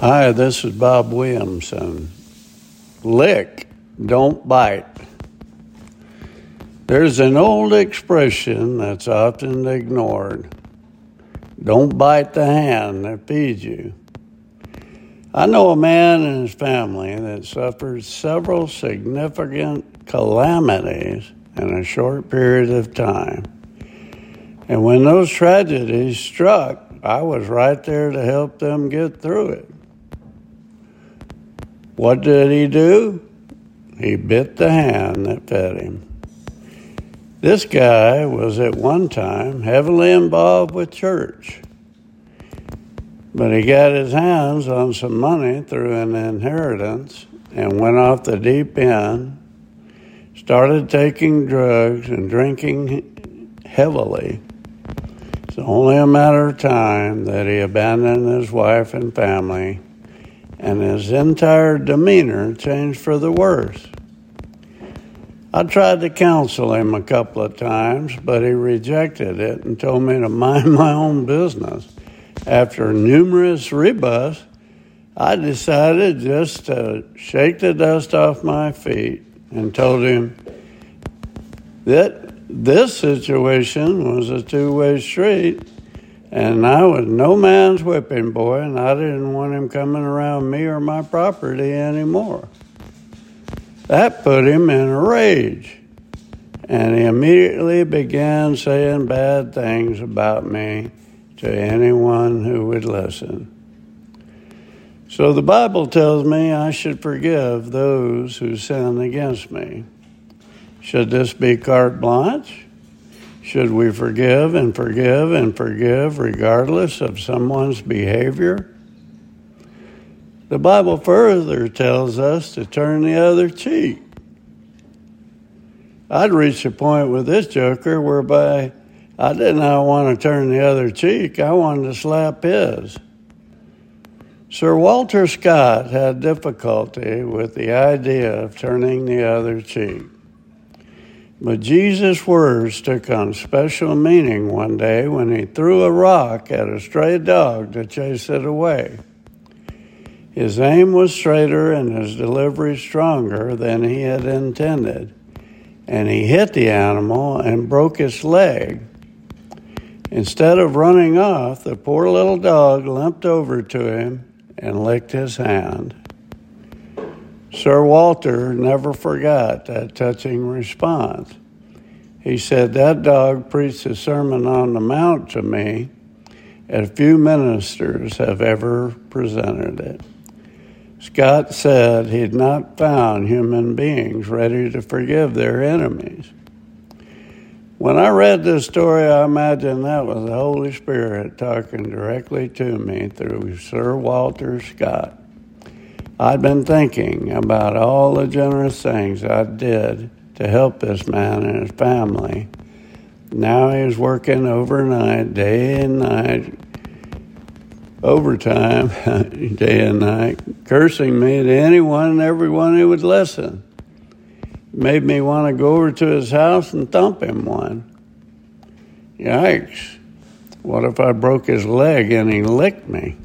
Hi, this is Bob Williamson. Lick, don't bite. There's an old expression that's often ignored don't bite the hand that feeds you. I know a man and his family that suffered several significant calamities in a short period of time. And when those tragedies struck, I was right there to help them get through it. What did he do? He bit the hand that fed him. This guy was at one time heavily involved with church, but he got his hands on some money through an inheritance and went off the deep end, started taking drugs and drinking heavily. It's only a matter of time that he abandoned his wife and family and his entire demeanor changed for the worse. I tried to counsel him a couple of times, but he rejected it and told me to mind my own business. After numerous rebuffs, I decided just to shake the dust off my feet and told him that this situation was a two way street and I was no man's whipping boy, and I didn't want him coming around me or my property anymore. That put him in a rage, and he immediately began saying bad things about me to anyone who would listen. So the Bible tells me I should forgive those who sin against me. Should this be carte blanche? Should we forgive and forgive and forgive regardless of someone's behavior? The Bible further tells us to turn the other cheek. I'd reached a point with this joker whereby I did not want to turn the other cheek, I wanted to slap his. Sir Walter Scott had difficulty with the idea of turning the other cheek. But Jesus' words took on special meaning one day when he threw a rock at a stray dog to chase it away. His aim was straighter and his delivery stronger than he had intended, and he hit the animal and broke its leg. Instead of running off, the poor little dog limped over to him and licked his hand. Sir Walter never forgot that touching response. He said, That dog preached a Sermon on the Mount to me, and few ministers have ever presented it. Scott said he'd not found human beings ready to forgive their enemies. When I read this story, I imagined that was the Holy Spirit talking directly to me through Sir Walter Scott. I'd been thinking about all the generous things I did to help this man and his family. Now he was working overnight, day and night, overtime, day and night, cursing me to anyone and everyone who would listen. Made me want to go over to his house and thump him one. Yikes. What if I broke his leg and he licked me?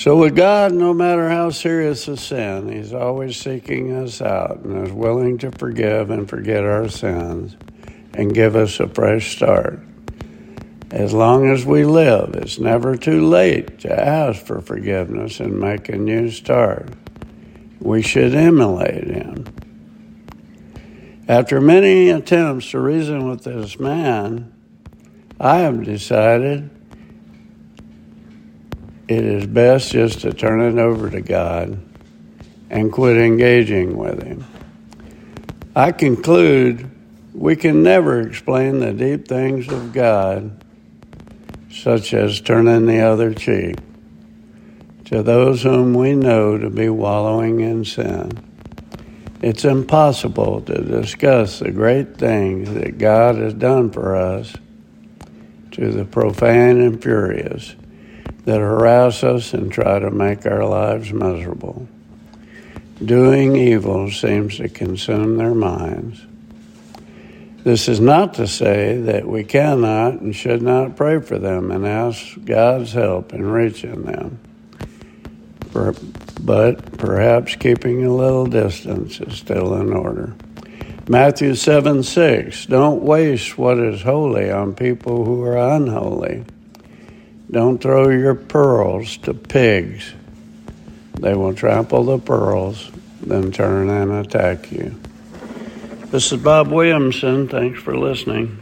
So, with God, no matter how serious a sin, He's always seeking us out and is willing to forgive and forget our sins and give us a fresh start. As long as we live, it's never too late to ask for forgiveness and make a new start. We should emulate Him. After many attempts to reason with this man, I have decided it is best just to turn it over to God and quit engaging with Him. I conclude we can never explain the deep things of God, such as turning the other cheek, to those whom we know to be wallowing in sin. It's impossible to discuss the great things that God has done for us to the profane and furious that harass us and try to make our lives miserable. Doing evil seems to consume their minds. This is not to say that we cannot and should not pray for them and ask God's help in reaching them. But perhaps keeping a little distance is still in order. Matthew 7 6. Don't waste what is holy on people who are unholy. Don't throw your pearls to pigs. They will trample the pearls, then turn and attack you. This is Bob Williamson. Thanks for listening.